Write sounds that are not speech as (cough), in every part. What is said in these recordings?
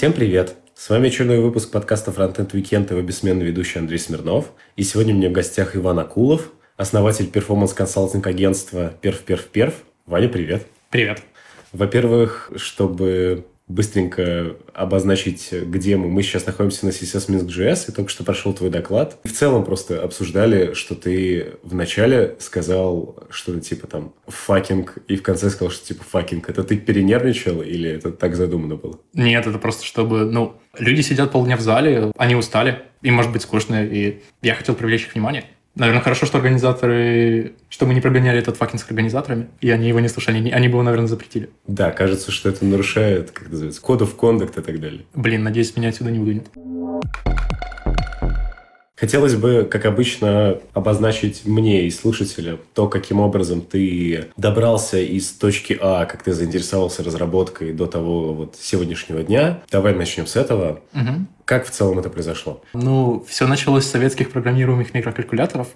Всем привет! С вами очередной выпуск подкаста Frontend Weekend и его бессменный ведущий Андрей Смирнов. И сегодня у меня в гостях Иван Акулов, основатель performance consulting агентства PerfPerfPerf. Ваня, привет! Привет! Во-первых, чтобы быстренько обозначить, где мы. Мы сейчас находимся на CSS Minsk.js, и только что прошел твой доклад. В целом просто обсуждали, что ты вначале сказал что-то типа там «fucking», и в конце сказал, что типа «fucking». Это ты перенервничал или это так задумано было? Нет, это просто чтобы, ну, люди сидят полдня в зале, они устали, им может быть скучно, и я хотел привлечь их внимание. Наверное, хорошо, что организаторы, что мы не прогоняли этот fucking с организаторами, и они его не слушали, они бы его, наверное, запретили. Да, кажется, что это нарушает, как называется, code of conduct и так далее. Блин, надеюсь, меня отсюда не выгонят. Хотелось бы, как обычно, обозначить мне и слушателям то, каким образом ты добрался из точки А, как ты заинтересовался разработкой до того вот сегодняшнего дня. Давай начнем с этого. Угу. Как в целом это произошло? Ну, все началось с советских программируемых микрокалькуляторов.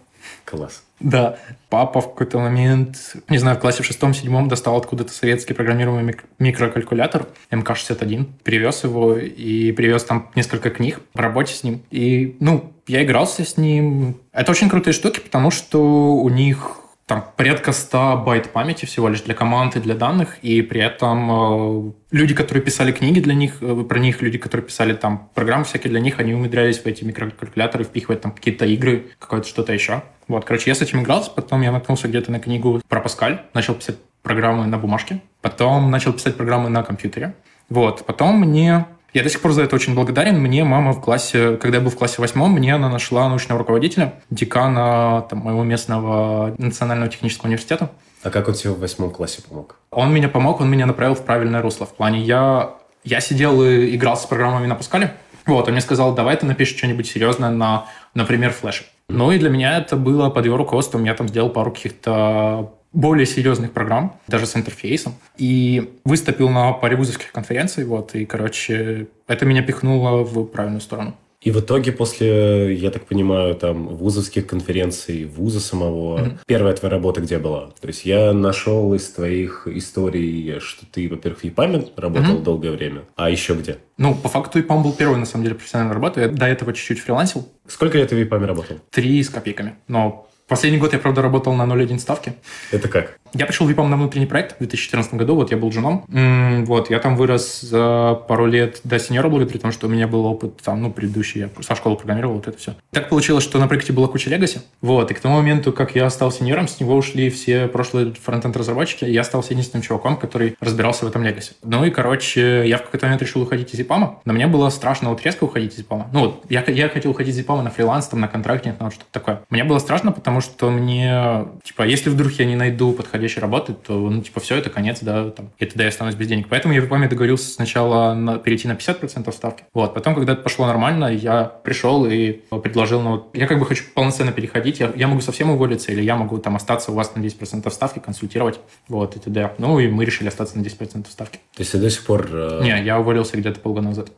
Класс. Да. Папа в какой-то момент, не знаю, в классе в шестом-седьмом достал откуда-то советский программируемый микрокалькулятор МК-61, привез его и привез там несколько книг по работе с ним. И, ну, я игрался с ним. Это очень крутые штуки, потому что у них там порядка 100 байт памяти всего лишь для команд и для данных, и при этом э, люди, которые писали книги для них, э, про них, люди, которые писали там программы всякие для них, они умудрялись в эти микрокалькуляторы впихивать там какие-то игры, какое-то что-то еще. Вот, короче, я с этим игрался, потом я наткнулся где-то на книгу про Паскаль, начал писать программы на бумажке, потом начал писать программы на компьютере. Вот, потом мне я до сих пор за это очень благодарен. Мне мама в классе, когда я был в классе восьмом, мне она нашла научного руководителя, декана там, моего местного национального технического университета. А как он тебе в восьмом классе помог? Он меня помог, он меня направил в правильное русло. В плане я, я сидел и играл с программами на Паскале. Вот, он мне сказал, давай ты напишешь что-нибудь серьезное на, например, флеше. Ну и для меня это было под его руководством. Я там сделал пару каких-то более серьезных программ, даже с интерфейсом, и выступил на паре вузовских конференций, вот, и, короче, это меня пихнуло в правильную сторону. И в итоге после, я так понимаю, там вузовских конференций, вуза самого, mm-hmm. первая твоя работа где была? То есть я нашел из твоих историй, что ты, во-первых, в ЕПАМе работал mm-hmm. долгое время, а еще где? Ну, по факту ЕПАМ был первой, на самом деле, профессиональной работой. Я до этого чуть-чуть фрилансил. Сколько лет ты в ЕПАМе работал? Три с копейками. Но Последний год я, правда, работал на 0,1 ставки. Это как? Я пришел в ВИПом на внутренний проект в 2014 году, вот я был женом. Вот, я там вырос за пару лет до сеньора благодаря тому, что у меня был опыт там, ну, предыдущий, я со школы программировал, вот это все. Так получилось, что на проекте была куча легаси, вот, и к тому моменту, как я стал сеньором, с него ушли все прошлые фронтенд разработчики, и я стал единственным чуваком, который разбирался в этом легаси. Ну и, короче, я в какой-то момент решил уходить из ИПАМа, но мне было страшно вот резко уходить из ИПАМа. Ну вот, я, я хотел уходить из ИПАМа на фриланс, там, на контракте, на что-то такое. Мне было страшно, потому что мне, типа, если вдруг я не найду подходящей работы, то ну, типа, все, это конец, да, там, и тогда я останусь без денег. Поэтому я в ИПАМе договорился сначала на, перейти на 50% ставки. Вот, потом, когда это пошло нормально, я пришел и предложил, ну, вот, я как бы хочу полноценно переходить, я, я могу совсем уволиться, или я могу там остаться у вас на 10% ставки, консультировать, вот, и т.д. Ну, и мы решили остаться на 10% ставки. То есть ты до сих пор... Э... Не, я уволился где-то полгода назад.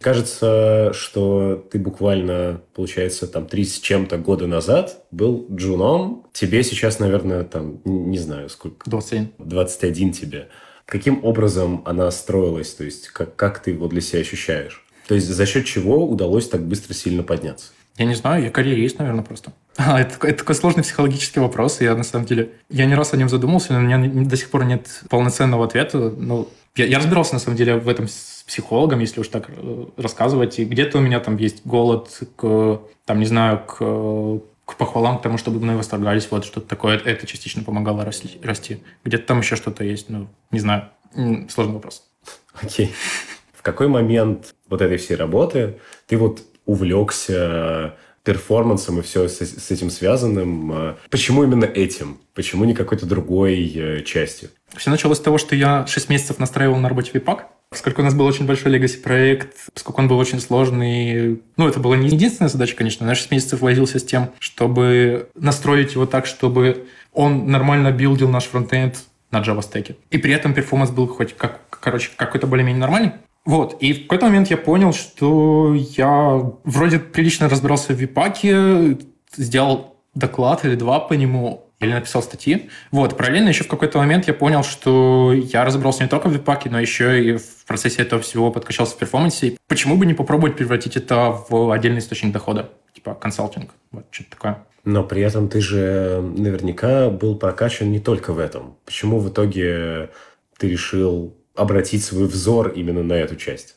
Кажется, что ты буквально, получается, там, три с чем-то года назад был джуном. Тебе сейчас, наверное, там, не знаю, сколько... 21. 21 тебе. Каким образом она строилась? То есть, как, как ты его для себя ощущаешь? То есть, за счет чего удалось так быстро сильно подняться? Я не знаю, я карьерист, наверное, просто. (laughs) А, это, это такой сложный психологический вопрос, и я на самом деле... Я не раз о нем задумался, но у меня до сих пор нет полноценного ответа. Ну, я, я разбирался, на самом деле, в этом психологом, если уж так э, рассказывать. И где-то у меня там есть голод к, там, не знаю, к, к похвалам, к тому, чтобы мной восторгались, вот что-то такое. Это частично помогало расти. расти. Где-то там еще что-то есть, ну, не знаю. Сложный вопрос. Окей. Okay. В какой момент вот этой всей работы ты вот увлекся перформансом и все с, с этим связанным. А почему именно этим? Почему не какой-то другой э, частью? Все началось с того, что я 6 месяцев настраивал на работе Випак. Поскольку у нас был очень большой legacy проект, поскольку он был очень сложный, ну, это была не единственная задача, конечно, на 6 месяцев возился с тем, чтобы настроить его так, чтобы он нормально билдил наш фронтенд на Java стеке. И при этом performance был хоть как, короче, какой-то более-менее нормальный. Вот, и в какой-то момент я понял, что я вроде прилично разбирался в Вебпаке, сделал доклад или два по нему, или написал статьи. Вот, параллельно еще в какой-то момент я понял, что я разобрался не только в Вебпаке, но еще и в процессе этого всего подкачался в перформансе. Почему бы не попробовать превратить это в отдельный источник дохода? Типа консалтинг, вот что-то такое. Но при этом ты же наверняка был прокачан не только в этом. Почему в итоге ты решил обратить свой взор именно на эту часть?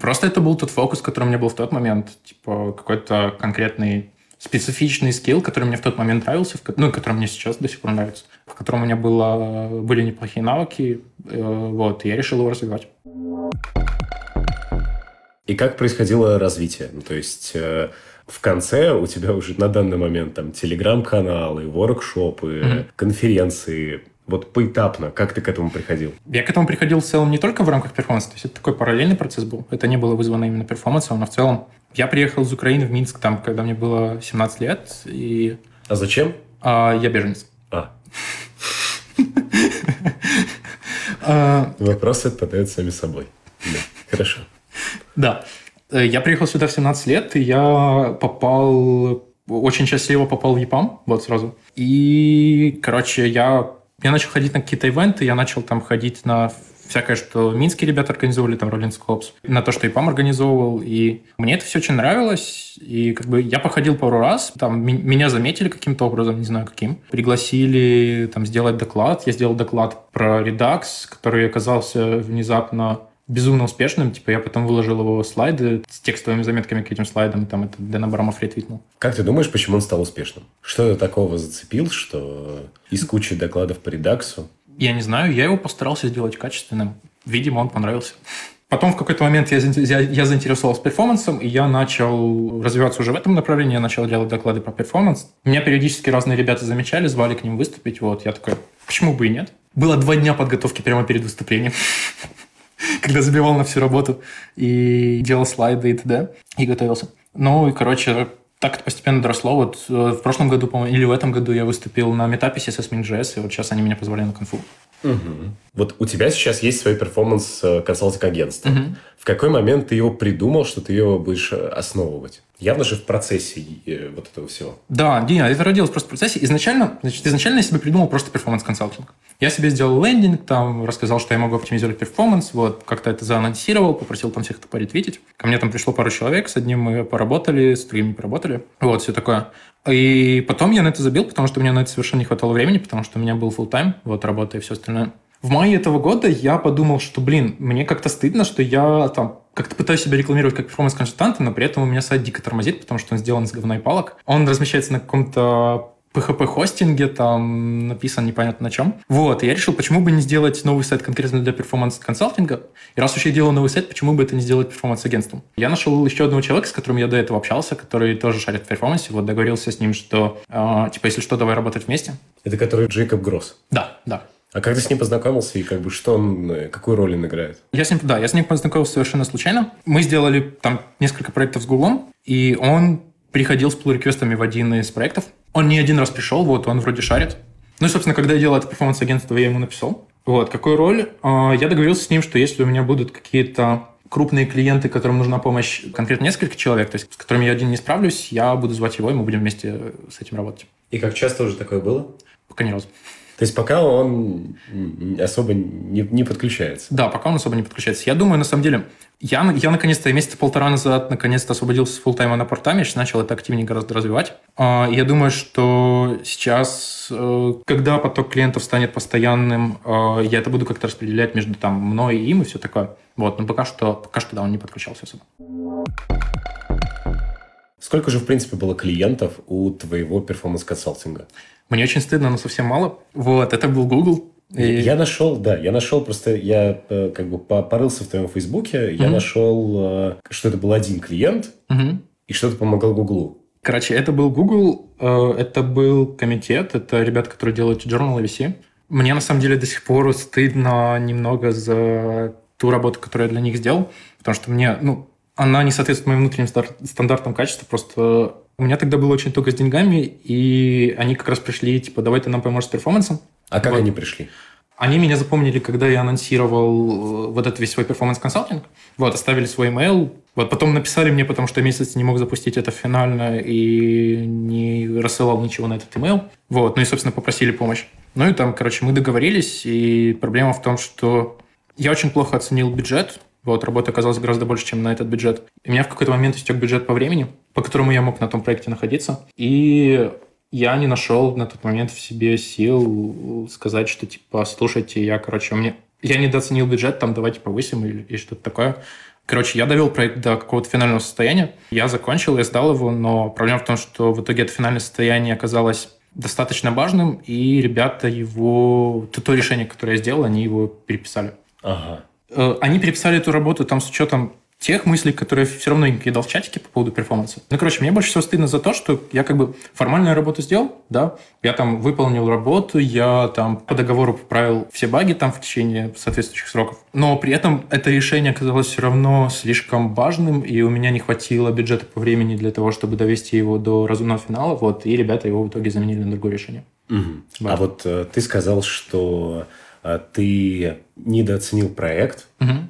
Просто это был тот фокус, который у меня был в тот момент. Типа какой-то конкретный специфичный скилл, который мне в тот момент нравился, ну, который мне сейчас до сих пор нравится, в котором у меня было, были неплохие навыки, э, вот, и я решил его развивать. И как происходило развитие? Ну, то есть э, в конце у тебя уже на данный момент там телеграм-каналы, воркшопы, mm-hmm. конференции. Вот поэтапно, как ты к этому приходил? Я к этому приходил в целом не только в рамках перформанса, то есть это такой параллельный процесс был. Это не было вызвано именно перформансом, но в целом я приехал из Украины в Минск, там, когда мне было 17 лет. И... А зачем? А, я беженец. А. (laughs) а. Вопросы отпадают сами собой. Да. Хорошо. Да. Э, я приехал сюда в 17 лет, и я попал... Очень счастливо попал в ЕПАМ, вот сразу. И, короче, я, я начал ходить на какие-то ивенты, я начал там ходить на всякое, что минские ребята организовывали, там, Rolling Scopes, на то, что и ПАМ организовывал, и мне это все очень нравилось, и как бы я походил пару раз, там, меня заметили каким-то образом, не знаю каким, пригласили там сделать доклад, я сделал доклад про Redux, который оказался внезапно безумно успешным. Типа я потом выложил его слайды с текстовыми заметками к этим слайдам, и там это Дэн Абрамов ретвитнул. Как ты думаешь, почему он стал успешным? Что такого зацепил, что из кучи докладов по редаксу я не знаю, я его постарался сделать качественным. Видимо, он понравился. Потом в какой-то момент я, я, заинтересовался перформансом, и я начал развиваться уже в этом направлении. Я начал делать доклады про перформанс. Меня периодически разные ребята замечали, звали к ним выступить. Вот, я такой, почему бы и нет? Было два дня подготовки прямо перед выступлением. (laughs) Когда забивал на всю работу и делал слайды и т.д. И готовился. Ну и, короче, так это постепенно доросло. Вот э, в прошлом году, по-моему, или в этом году я выступил на CSS Minsk.js, и вот сейчас они меня позвали на конфу. Угу. Вот у тебя сейчас есть свой performance э, консалтинг агентство. Угу. В какой момент ты его придумал, что ты его будешь э, основывать? Явно же в процессе вот этого всего. Да не, это родилось просто в процессе. Изначально, значит, изначально я себе придумал просто performance consulting. Я себе сделал лендинг, там рассказал, что я могу оптимизировать performance, вот как-то это заанонсировал, попросил там всех это поретвитить. Ко мне там пришло пару человек, с одним мы поработали, с другим не поработали. Вот, все такое. И потом я на это забил, потому что мне на это совершенно не хватало времени, потому что у меня был full time вот, работа и все остальное. В мае этого года я подумал, что, блин, мне как-то стыдно, что я там как-то пытаюсь себя рекламировать как performance-консультант, но при этом у меня сайт дико тормозит, потому что он сделан из говна и палок. Он размещается на каком-то PHP-хостинге, там написан непонятно на чем. Вот, и я решил, почему бы не сделать новый сайт конкретно для performance-консалтинга. И раз уж я делал новый сайт, почему бы это не сделать performance-агентством? Я нашел еще одного человека, с которым я до этого общался, который тоже шарит в перформансе. Вот договорился с ним, что, э, типа, если что, давай работать вместе. Это который Джейкоб Гросс? Да, да. А как ты с ним познакомился и как бы что он, э, какую роль он играет? Я с ним, да, я с ним познакомился совершенно случайно. Мы сделали там несколько проектов с Гуглом, и он приходил с pull-реквестами в один из проектов. Он не один раз пришел, вот, он вроде шарит. Ну и, собственно, когда я делал это перформанс-агентство, я ему написал. Вот, какую роль? А, я договорился с ним, что если у меня будут какие-то крупные клиенты, которым нужна помощь конкретно несколько человек, то есть с которыми я один не справлюсь, я буду звать его, и мы будем вместе с этим работать. И как часто уже такое было? Пока ни разу. То есть пока он особо не, не подключается. Да, пока он особо не подключается. Я думаю, на самом деле, я, я наконец-то месяца полтора назад наконец-то освободился с фултайма на портами, начал это активнее гораздо развивать. А, я думаю, что сейчас, э, когда поток клиентов станет постоянным, э, я это буду как-то распределять между там мной и им и все такое. Вот, но пока что, пока что да, он не подключался особо. Сколько же, в принципе, было клиентов у твоего performance-консалтинга? Мне очень стыдно, но совсем мало. Вот, это был Google. И... Я нашел, да, я нашел просто, я э, как бы порылся в твоем Фейсбуке, mm-hmm. я нашел, э, что это был один клиент, mm-hmm. и что-то помогал Гуглу. Короче, это был Google, э, это был Комитет, это ребята, которые делают Journal VC. Мне на самом деле до сих пор стыдно немного за ту работу, которую я для них сделал, потому что мне, ну, она не соответствует моим внутренним стандартам качества, просто у меня тогда было очень туго с деньгами, и они как раз пришли, типа, давай ты нам поможешь с перформансом. А как вот. они пришли? Они меня запомнили, когда я анонсировал э, вот этот весь свой performance consulting. Вот, оставили свой email. Вот, потом написали мне, потому что месяц не мог запустить это финально и не рассылал ничего на этот email. Вот, ну и, собственно, попросили помощь. Ну и там, короче, мы договорились, и проблема в том, что я очень плохо оценил бюджет, вот, работы оказалось гораздо больше, чем на этот бюджет. И у меня в какой-то момент истек бюджет по времени, по которому я мог на том проекте находиться. И я не нашел на тот момент в себе сил сказать, что, типа, слушайте, я, короче, мне... Я недооценил бюджет, там, давайте повысим или, или что-то такое. Короче, я довел проект до какого-то финального состояния. Я закончил, я сдал его, но проблема в том, что в итоге это финальное состояние оказалось достаточно важным, и ребята его... То, то решение, которое я сделал, они его переписали. Ага. Э, они переписали эту работу там с учетом тех мыслей, которые я все равно им кидал в чатике по поводу перформанса. Ну, короче, мне больше всего стыдно за то, что я как бы формальную работу сделал, да, я там выполнил работу, я там по договору поправил все баги там в течение соответствующих сроков, но при этом это решение оказалось все равно слишком важным, и у меня не хватило бюджета по времени для того, чтобы довести его до разумного финала, вот, и ребята его в итоге заменили на другое решение. Угу. Да. А вот э, ты сказал, что ты недооценил проект, угу.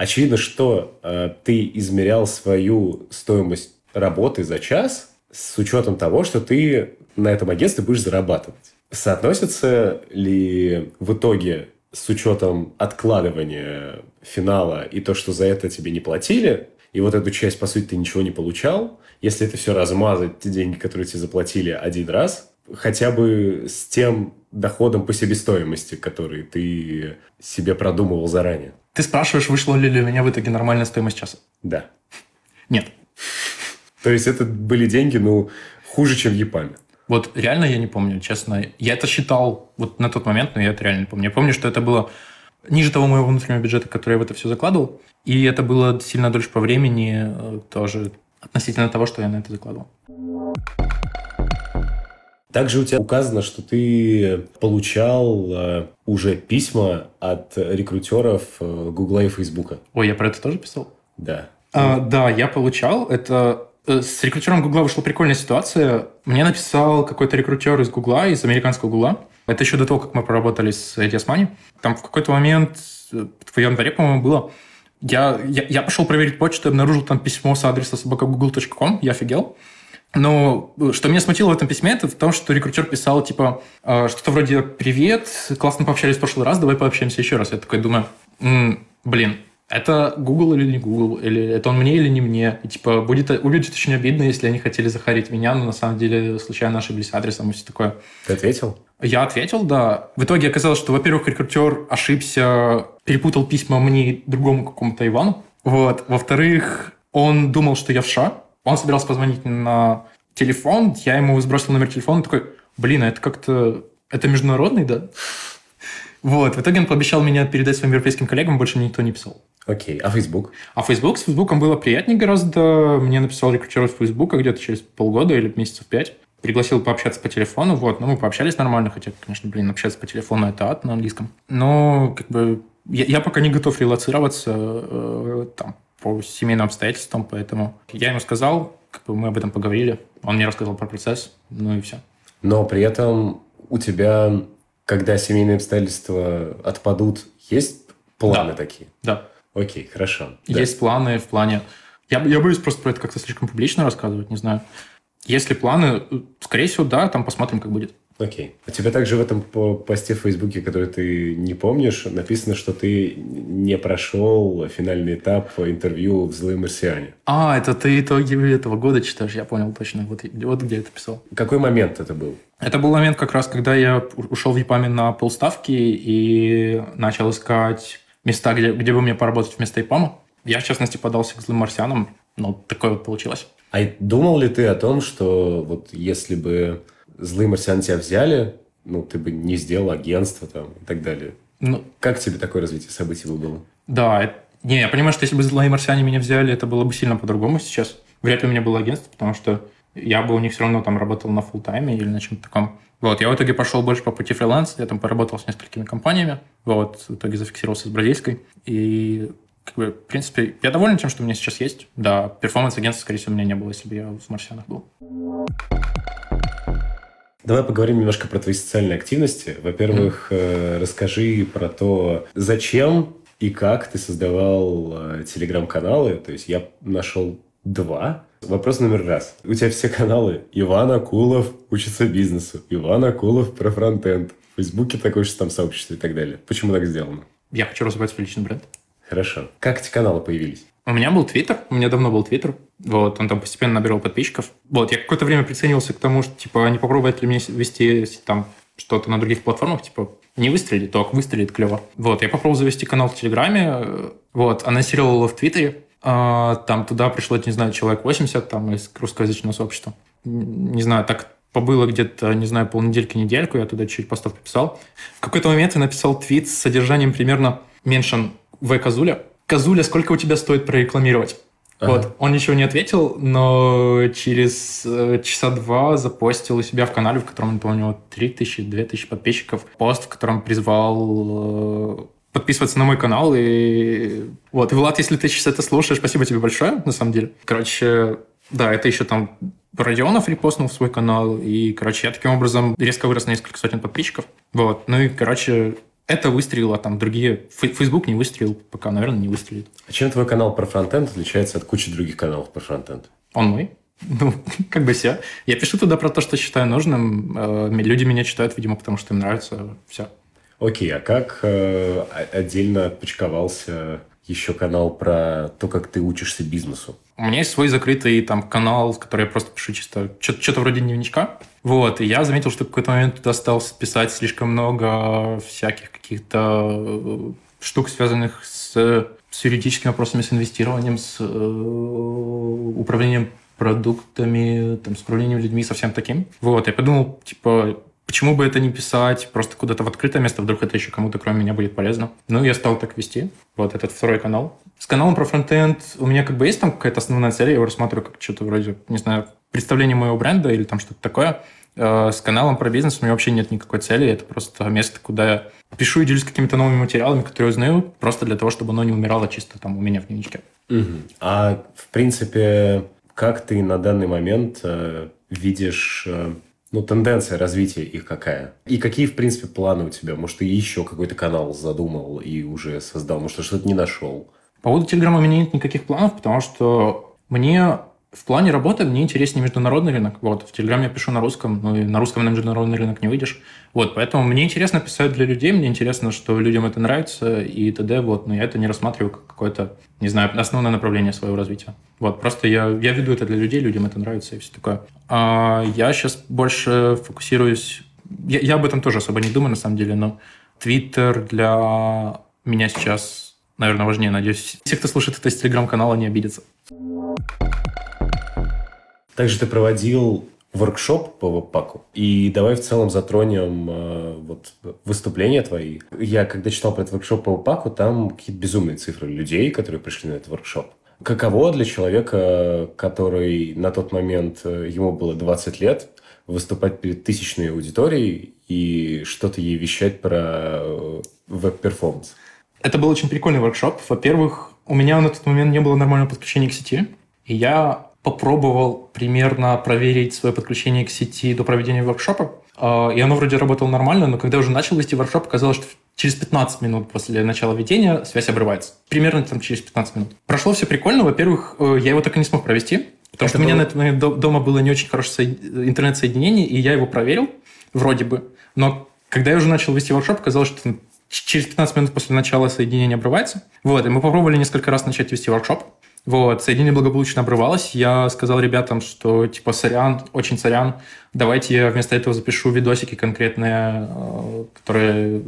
Очевидно, что э, ты измерял свою стоимость работы за час с учетом того, что ты на этом агентстве будешь зарабатывать. Соотносится ли в итоге с учетом откладывания финала и то, что за это тебе не платили, и вот эту часть, по сути, ты ничего не получал, если это все размазать, те деньги, которые тебе заплатили один раз, хотя бы с тем доходом по себестоимости, который ты себе продумывал заранее. Ты спрашиваешь, вышла ли для меня в итоге нормальная стоимость часа? Да. Нет. (laughs) То есть это были деньги, ну, хуже, чем в ЕПАМе. Вот реально я не помню, честно. Я это считал вот на тот момент, но я это реально не помню. Я помню, что это было ниже того моего внутреннего бюджета, который я в это все закладывал. И это было сильно дольше по времени э, тоже относительно того, что я на это закладывал. Также у тебя указано, что ты получал э, уже письма от рекрутеров э, Гугла и Фейсбука. Ой, я про это тоже писал? Да. А, да, я получал. Это э, с рекрутером Гугла вышла прикольная ситуация. Мне написал какой-то рекрутер из Гугла, из американского Гугла. Это еще до того, как мы проработали с ATS Money. Там в какой-то момент, в январе, по-моему, было, я, я, я пошел проверить почту, обнаружил там письмо с адреса собакагoogle.com, я офигел. Но э, что меня смутило в этом письме, это в том, что рекрутер писал, типа, «А, что-то вроде «Привет, классно пообщались в прошлый раз, давай пообщаемся еще раз». Я такой думаю, м-м, блин, это Google или не Google, или это он мне или не мне. И, типа, будет, будет очень обидно, если они хотели захарить меня, но на самом деле случайно ошиблись адресом и все такое. Ты ответил? Я ответил, да. В итоге оказалось, что, во-первых, рекрутер ошибся, перепутал письма мне и другому какому-то Ивану. Вот. Во-вторых, он думал, что я в США, он собирался позвонить на телефон, я ему сбросил номер телефона, такой, блин, а это как-то... Это международный, да? Вот, в итоге он пообещал меня передать своим европейским коллегам, больше мне никто не писал. Окей, а Facebook? А Facebook? С Facebook было приятнее гораздо. Мне написал рекрутер из Facebook где-то через полгода или месяцев пять. Пригласил пообщаться по телефону, вот, ну, мы пообщались нормально, хотя, конечно, блин, общаться по телефону – это ад на английском. Но, как бы, я, я пока не готов релацироваться, э, там, по семейным обстоятельствам, поэтому я ему сказал, как бы мы об этом поговорили, он мне рассказал про процесс, ну и все. Но при этом у тебя, когда семейные обстоятельства отпадут, есть планы да. такие? Да. Окей, хорошо. Есть да. планы в плане... Я, я боюсь просто про это как-то слишком публично рассказывать, не знаю. Если планы, скорее всего, да, там посмотрим, как будет. Окей. У тебя также в этом посте в Фейсбуке, который ты не помнишь, написано, что ты не прошел финальный этап интервью в «Злые марсиане». А, это ты итоги этого года читаешь, я понял точно. Вот, вот где это писал. Какой момент это был? Это был момент как раз, когда я ушел в ЕПАМе на полставки и начал искать места, где, где бы мне поработать вместо ЕПАМа. Я, в частности, подался к «Злым марсианам», но такое вот получилось. А думал ли ты о том, что вот если бы злые марсиане тебя взяли, ну, ты бы не сделал агентство там и так далее. Ну, как тебе такое развитие событий было? Да, не, я понимаю, что если бы злые марсиане меня взяли, это было бы сильно по-другому сейчас. Вряд ли у меня было агентство, потому что я бы у них все равно там работал на full тайме или на чем-то таком. Вот, я в итоге пошел больше по пути фриланса, я там поработал с несколькими компаниями, вот, в итоге зафиксировался с бразильской, и как бы, в принципе, я доволен тем, что у меня сейчас есть. Да, перформанс-агентства, скорее всего, у меня не было, если бы я в марсианах был. Давай поговорим немножко про твои социальные активности. Во-первых, mm. расскажи про то, зачем и как ты создавал э, телеграм-каналы. То есть я нашел два. Вопрос номер раз. У тебя все каналы. Иван Акулов учится бизнесу. Иван Акулов про фронтенд. В Фейсбуке такое же там сообщество и так далее. Почему так сделано? Я хочу развивать свой личный бренд. Хорошо. Как эти каналы появились? У меня был Твиттер, у меня давно был Твиттер. Вот, он там постепенно набирал подписчиков. Вот, я какое-то время приценился к тому, что, типа, не попробовать ли мне вести там что-то на других платформах, типа, не выстрелит, то выстрелит клево. Вот, я попробовал завести канал в Телеграме, вот, анонсировал его в Твиттере, а, там туда пришло, не знаю, человек 80 там из русскоязычного сообщества. Не знаю, так побыло где-то, не знаю, полнедельки, недельку, я туда чуть постов написал. В какой-то момент я написал твит с содержанием примерно меншин В. Казуля. Казуля, сколько у тебя стоит прорекламировать? Ага. Вот, он ничего не ответил, но через э, часа два запостил у себя в канале, в котором, помню, 3000, 2000 подписчиков, пост, в котором призвал э, подписываться на мой канал. И вот, и Влад, если ты сейчас это слушаешь, спасибо тебе большое, на самом деле. Короче, да, это еще там Родионов репостнул в свой канал, и, короче, я таким образом резко вырос на несколько сотен подписчиков. Вот, ну и, короче, это выстрелило, а там другие... Facebook не выстрелил, пока, наверное, не выстрелит. А чем твой канал про фронтенд отличается от кучи других каналов про фронтенд? Он мой. (laughs) Ну, как бы все. Я пишу туда про то, что считаю нужным. Э, люди меня читают, видимо, потому что им нравится. Все. Окей, а как э, отдельно отпочковался еще канал про то, как ты учишься бизнесу? У меня есть свой закрытый там канал, который я просто пишу чисто что-то вроде дневничка. Вот, и я заметил, что в какой-то момент туда стал писать слишком много всяких каких-то э, штук, связанных с, с юридическими вопросами, с инвестированием, с э, управлением продуктами, там, с управлением людьми, совсем таким. Вот, я подумал, типа, Почему бы это не писать просто куда-то в открытое место, вдруг это еще кому-то кроме меня будет полезно. Ну, я стал так вести. Вот этот второй канал. С каналом про фронтенд у меня как бы есть там какая-то основная цель, я его рассматриваю как что-то вроде, не знаю, представление моего бренда или там что-то такое. Э, с каналом про бизнес у меня вообще нет никакой цели, это просто место, куда я пишу и делюсь какими-то новыми материалами, которые узнаю, просто для того, чтобы оно не умирало чисто там у меня в дневничке. Угу. А, в принципе, как ты на данный момент э, видишь э, ну, тенденция развития их какая? И какие, в принципе, планы у тебя? Может, ты еще какой-то канал задумал и уже создал? Может, что-то не нашел? По поводу Телеграма у меня нет никаких планов, потому что мне в плане работы мне интереснее международный рынок. Вот, в Телеграме я пишу на русском, но и на русском на международный рынок не выйдешь. Вот, поэтому мне интересно писать для людей, мне интересно, что людям это нравится и т.д. Вот, но я это не рассматриваю как какое-то, не знаю, основное направление своего развития. Вот, просто я, я веду это для людей, людям это нравится и все такое. А я сейчас больше фокусируюсь... Я, я об этом тоже особо не думаю, на самом деле, но Твиттер для меня сейчас, наверное, важнее. Надеюсь, все, кто слушает это из Телеграм-канала, не обидятся. Также ты проводил воркшоп по Вебпаку. И давай в целом затронем э, вот выступления твои. Я когда читал про этот воркшоп по Вебпаку, там какие-то безумные цифры людей, которые пришли на этот воркшоп. Каково для человека, который на тот момент, э, ему было 20 лет, выступать перед тысячной аудиторией и что-то ей вещать про э, web performance? Это был очень прикольный воркшоп. Во-первых, у меня на тот момент не было нормального подключения к сети, и я попробовал примерно проверить свое подключение к сети до проведения воркшопа, а, и оно вроде работало нормально, но когда я уже начал вести воркшоп, оказалось, что через 15 минут после начала ведения связь обрывается. Примерно там через 15 минут. Прошло все прикольно. Во-первых, э, я его так и не смог провести, потому Это что было... у меня на момент дома было не очень хорошее интернет-соединение, и я его проверил, вроде бы. Но когда я уже начал вести воркшоп, оказалось, что через 15 минут после начала соединения обрывается. Вот, и мы попробовали несколько раз начать вести воркшоп. Вот, соединение благополучно обрывалось. Я сказал ребятам, что типа сорян, очень сорян, давайте я вместо этого запишу видосики конкретные, э, которые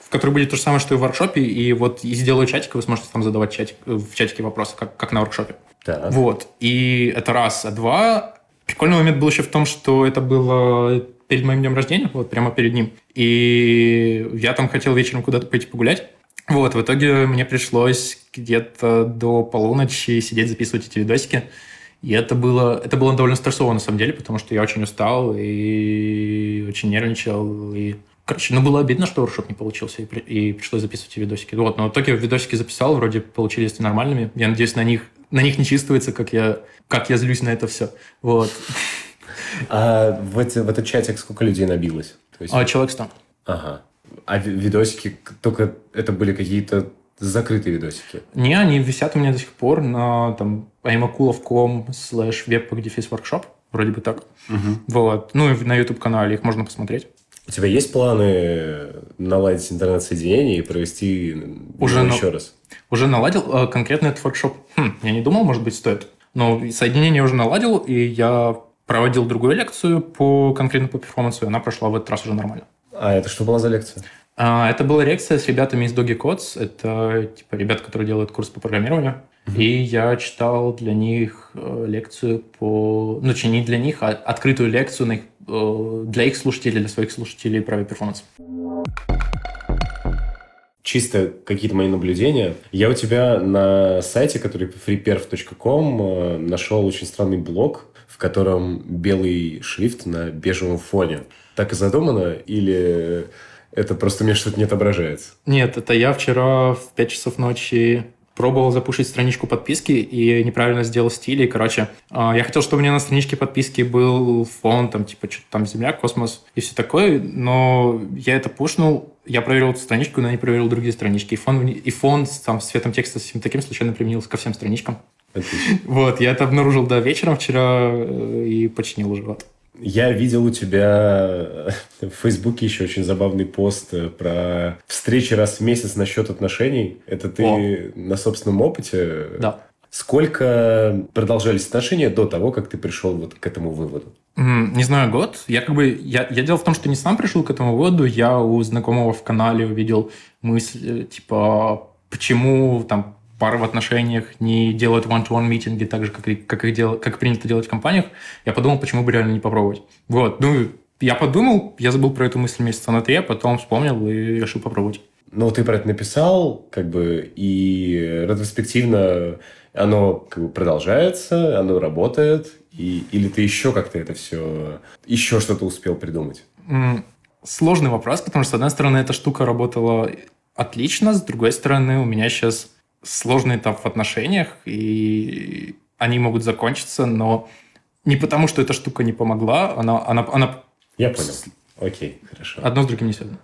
в которые будет то же самое, что и в воркшопе, и вот и сделаю чатик, и вы сможете там задавать чатик, в чатике вопросы, как, как на воркшопе. Да. Вот. И это раз. А два, прикольный момент был еще в том, что это было перед моим днем рождения, вот прямо перед ним. И я там хотел вечером куда-то пойти погулять. Вот, в итоге мне пришлось где-то до полуночи сидеть, записывать эти видосики. И это было, это было довольно стрессово на самом деле, потому что я очень устал и очень нервничал. И, короче, ну было обидно, что воркшоп не получился, и, при, и пришлось записывать видосики. Вот, но в итоге видосики записал, вроде получились нормальными. Я надеюсь, на них, на них не чувствуется, как я, как я злюсь на это все. Вот. А в, эти, в этот чатик сколько людей набилось? То есть... а, человек 100. Ага. А видосики, только это были какие-то закрытые видосики? Не, они висят у меня до сих пор на там imakulov.com slash webpack вроде бы так. Угу. Вот. Ну и на YouTube-канале их можно посмотреть. У тебя есть планы наладить интернет-соединение и провести уже еще на... раз? Уже наладил. А, конкретно этот воркшоп, хм, я не думал, может быть, стоит. Но соединение уже наладил, и я проводил другую лекцию по конкретно по перформансу, и она прошла в этот раз уже нормально. А это что была за лекция? А, это была лекция с ребятами из Doggy Codes. Это типа ребята, которые делают курс по программированию. Mm-hmm. И я читал для них э, лекцию по... Ну, не для них, а открытую лекцию на их, э, для их слушателей, для своих слушателей про перформанс чисто какие-то мои наблюдения. Я у тебя на сайте, который freeperf.com, э, нашел очень странный блог, в котором белый шрифт на бежевом фоне. Так и задумано? Или это просто мне что-то не отображается? Нет, это я вчера в 5 часов ночи пробовал запушить страничку подписки и неправильно сделал стиль. И, короче, а, я хотел, чтобы у меня на страничке подписки был фон, там, типа, что-то там Земля, космос и все такое, но я это пушнул, я проверил эту страничку, но не проверил другие странички. И фон, и фон с, там, с цветом текста совсем таким случайно применился ко всем страничкам. Отлично. Вот, я это обнаружил, да, вечером вчера э, и починил уже, вот. Я видел у тебя (laughs) в Фейсбуке еще очень забавный пост э, про встречи раз в месяц насчет отношений. Это ты О. на собственном опыте? Да. Сколько продолжались отношения до того, как ты пришел вот к этому выводу? Не знаю, год. Я как бы... Я, я дело в том, что не сам пришел к этому выводу. Я у знакомого в канале увидел мысль, э, типа, почему там пары в отношениях не делают one-to-one митинги так же, как, как, их дел, как принято делать в компаниях, я подумал, почему бы реально не попробовать. Вот, ну, я подумал, я забыл про эту мысль месяца на три, а потом вспомнил и решил попробовать. Ну, ты про это написал, как бы, и ретроспективно оно как бы продолжается, оно работает, и, или ты еще как-то это все, еще что-то успел придумать? Сложный вопрос, потому что, с одной стороны, эта штука работала отлично, с другой стороны, у меня сейчас сложный этап в отношениях, и они могут закончиться, но не потому, что эта штука не помогла, она... она, она... Я понял. Окей, хорошо. Одно с другим не связано.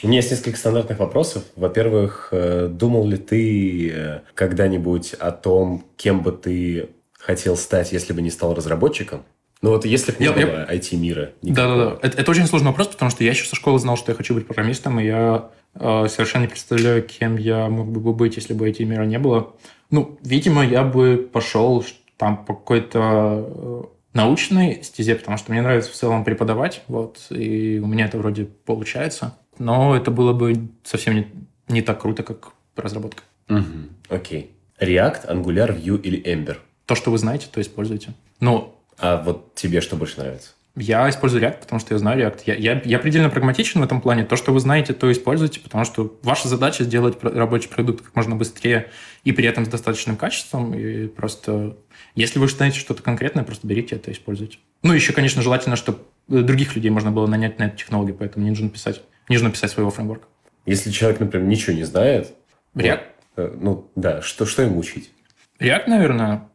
У меня есть несколько стандартных вопросов. Во-первых, э, думал ли ты э, когда-нибудь о том, кем бы ты хотел стать, если бы не стал разработчиком? Ну вот если бы не я, было я... IT-мира. Да-да-да. Это, это очень сложный вопрос, потому что я еще со школы знал, что я хочу быть программистом, и я совершенно не представляю, кем я мог бы быть, если бы IT-мира не было. Ну, видимо, я бы пошел там по какой-то э, научной стезе, потому что мне нравится в целом преподавать, вот, и у меня это вроде получается. Но это было бы совсем не, не так круто, как разработка. Угу. Окей. React, Angular, Vue или Ember? То, что вы знаете, то используйте. Но а вот тебе что больше нравится? Я использую React, потому что я знаю React. Я, я, я предельно прагматичен в этом плане. То, что вы знаете, то используйте, потому что ваша задача сделать рабочий продукт как можно быстрее и при этом с достаточным качеством. И просто, если вы знаете что-то конкретное, просто берите это и используйте. Ну, еще, конечно, желательно, чтобы других людей можно было нанять на эту технологию, поэтому не нужно писать, не нужно писать своего фреймворка. Если человек, например, ничего не знает... React? Э, ну, да, что, что ему учить? React, наверное.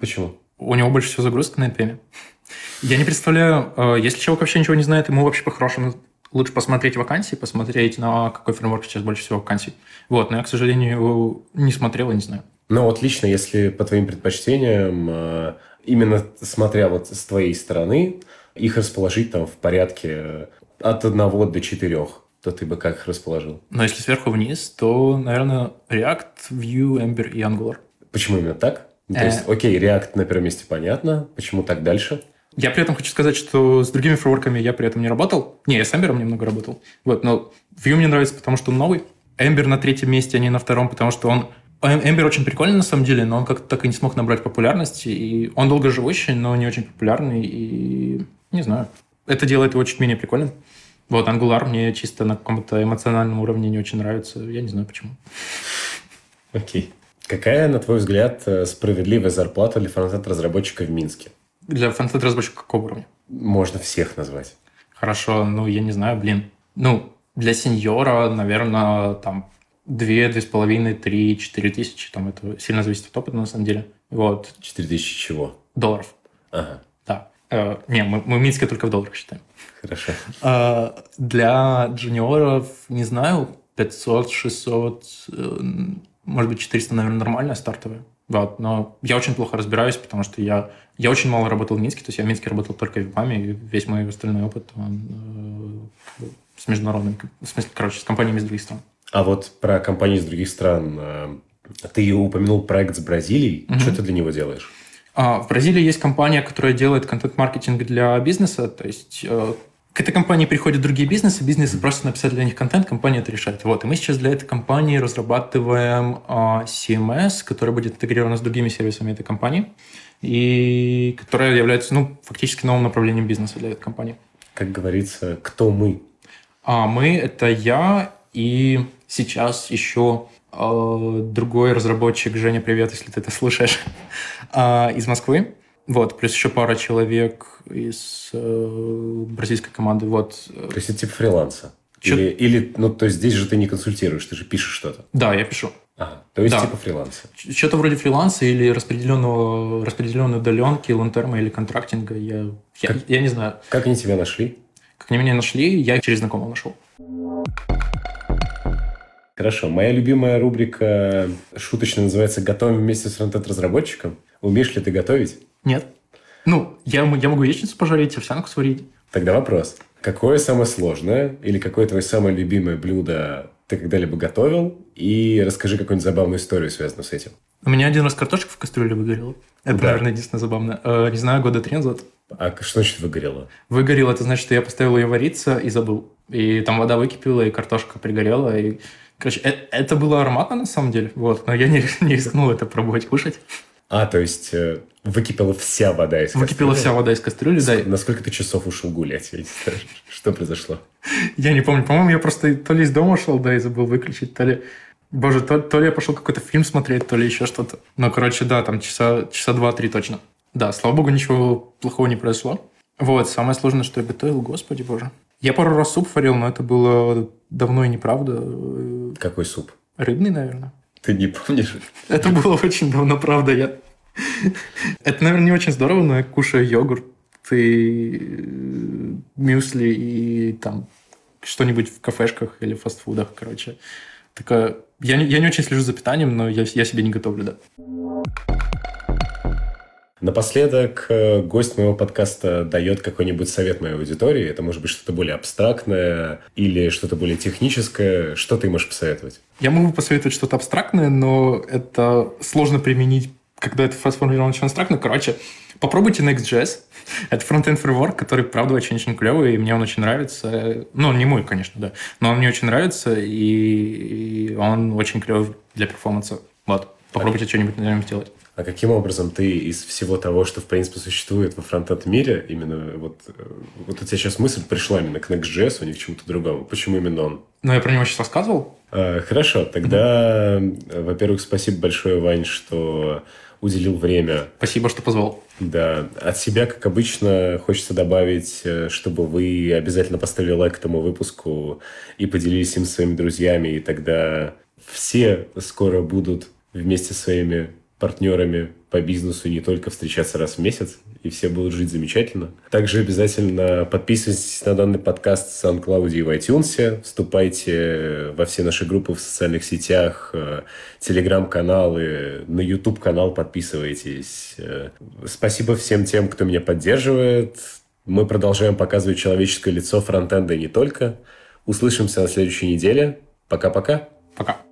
Почему? у него больше всего загрузка на NPM. Я не представляю, э, если человек вообще ничего не знает, ему вообще по-хорошему лучше посмотреть вакансии, посмотреть, на какой фреймворк сейчас больше всего вакансий. Вот, но я, к сожалению, не смотрел и не знаю. Ну, вот лично, если по твоим предпочтениям, э, именно смотря вот с твоей стороны, их расположить там в порядке от одного до четырех, то ты бы как их расположил? Но если сверху вниз, то, наверное, React, Vue, Ember и Angular. Почему именно так? Ну, то есть, э. окей, React на первом месте понятно. Почему так дальше? Я при этом хочу сказать, что с другими фреймворками я при этом не работал. Не, я с Ember немного работал. Вот, но Vue мне нравится, потому что он новый. Ember на третьем месте, а не на втором, потому что он... Ember очень прикольный на самом деле, но он как-то так и не смог набрать популярности. И он долго живущий, но не очень популярный. И не знаю. Это делает его чуть менее прикольным. Вот, Angular мне чисто на каком-то эмоциональном уровне не очень нравится. Я не знаю почему. Окей. Okay. Какая, на твой взгляд, э, справедливая зарплата для фронтенд-разработчика в Минске? Для фронтенд-разработчика какого уровня? Можно всех назвать. Хорошо, ну, я не знаю, блин. Ну, для сеньора, наверное, там, 2, 2,5, 3, 4 тысячи, там это сильно зависит от опыта, на самом деле. Вот. 4000 чего? Долларов. Ага. Да. Э, не, мы, мы в Минске только в долларах считаем. Хорошо. Э, для джуниоров, не знаю, 500, 600, э, может быть, 400, наверное, нормальная стартовая. Вот, но я очень плохо разбираюсь, потому что я, я очень мало работал в Минске, то есть я в Минске работал только в ВИПАМе, и весь мой остальной опыт он, э, с международным, в смысле, короче, с компаниями из других стран. А вот про компании из других стран. э, Ты упомянул проект с Бразилией. Мгм. Что ты для него делаешь? А, в Бразилии есть компания, которая делает контент-маркетинг для бизнеса, то есть э, к этой компании приходят другие бизнесы, бизнесы просто написать для них контент, компания это решает. Вот, и мы сейчас для этой компании разрабатываем а, CMS, который будет интегрирован с другими сервисами этой компании, и которая является, ну, фактически новым направлением бизнеса для этой компании. Как говорится, кто мы? А мы – это я и сейчас еще э, другой разработчик, Женя, привет, если ты это слушаешь, (laughs) а, из Москвы. Вот, плюс еще пара человек из э, бразильской команды. Вот. То есть это типа фриланса? Чё- Или, или, ну, то есть здесь же ты не консультируешь, ты же пишешь что-то. Да, я пишу. Ага. То есть Да. типа фриланса. Что-то вроде фриланса или распределенного, распределенной удаленки, лонтерма или контрактинга. Я, я, Как- я не знаю. Как они тебя нашли? Как они меня нашли, я через знакомого нашел. Хорошо. Моя любимая рубрика шуточно называется «Готовим вместе с фронтенд-разработчиком». Умеешь ли ты готовить? Нет. Ну, я, я могу яичницу пожарить, овсянку сварить. Тогда вопрос. Какое самое сложное или какое твое самое любимое блюдо ты когда-либо готовил? И расскажи какую-нибудь забавную историю, связанную с этим. У меня один раз картошка в кастрюле выгорела. Это, Да. наверное, единственное забавное. Э, не знаю, года три назад. А что значит выгорело? Выгорело, это значит, что я поставил ее вариться и забыл. И там вода выкипела, и картошка пригорела. И... Короче, э- это было ароматно на самом деле. Вот, но я не, (laughs) не рискнул это пробовать кушать. А, то есть э, выкипела вся вода из Выкипела кастрюли? вся вода из кастрюли, да. На сколько ты часов ушел гулять? Я не знаю, (laughs) что произошло? Я не помню. По-моему, я просто то ли из дома шел, да, и забыл выключить, то ли... Боже, то, то ли я пошел какой-то фильм смотреть, то ли еще что-то. Ну, короче, да, там часа, часа два-три точно. Да, слава богу, ничего плохого не произошло. Вот, самое сложное, что я готовил, господи боже. Я пару раз суп варил, но это было давно и неправда. Какой суп? Рыбный, наверное. Ты не помнишь? Это было очень давно, правда. Я... (laughs) Это, наверное, не очень здорово, но я кушаю йогурт и э, мюсли и там что-нибудь в кафешках или фастфудах, короче. Такое... Я не, я не очень слежу за питанием, но я, я себе не готовлю, да. Напоследок, э, гость моего подкаста дает какой-нибудь совет моей аудитории. Это может быть что-то более абстрактное или что-то более техническое. Что ты можешь посоветовать? Я могу посоветовать что-то абстрактное, но это сложно применить, когда это сформулировано очень абстрактно. Короче, попробуйте Next.js. (laughs) Это фронтенд фреймворк, который, правда, очень-очень клевый, и мне он очень нравится. Ну, он не мой, конечно, да, но он мне очень нравится, и и он очень клевый для перформанса. Вот, попробуйте что-нибудь на нем сделать. А каким образом ты из всего того, что, в принципе, существует во фронтенд мире, именно вот, э, вот у тебя сейчас мысль пришла именно к Next.js, а не к чему-то другому. Почему именно он? Ну, я про него сейчас рассказывал. Э, Хорошо, тогда, э, во-первых, спасибо большое, Вань, что уделил время. Спасибо, что позвал. Да, от себя, как обычно, хочется добавить, э, чтобы вы обязательно поставили лайк этому выпуску и поделились им со своими друзьями, и тогда все скоро будут вместе со своими партнерами по бизнесу не только встречаться раз в месяц, и все будут жить замечательно. Также обязательно подписывайтесь на данный подкаст в SoundCloud и в iTunes, вступайте во все наши группы в социальных сетях, э, телеграм-каналы, на YouTube-канал подписывайтесь. Э, Спасибо всем тем, кто меня поддерживает. Мы продолжаем показывать человеческое лицо фронтенда и не только. Услышимся на следующей неделе. Пока-пока. Пока.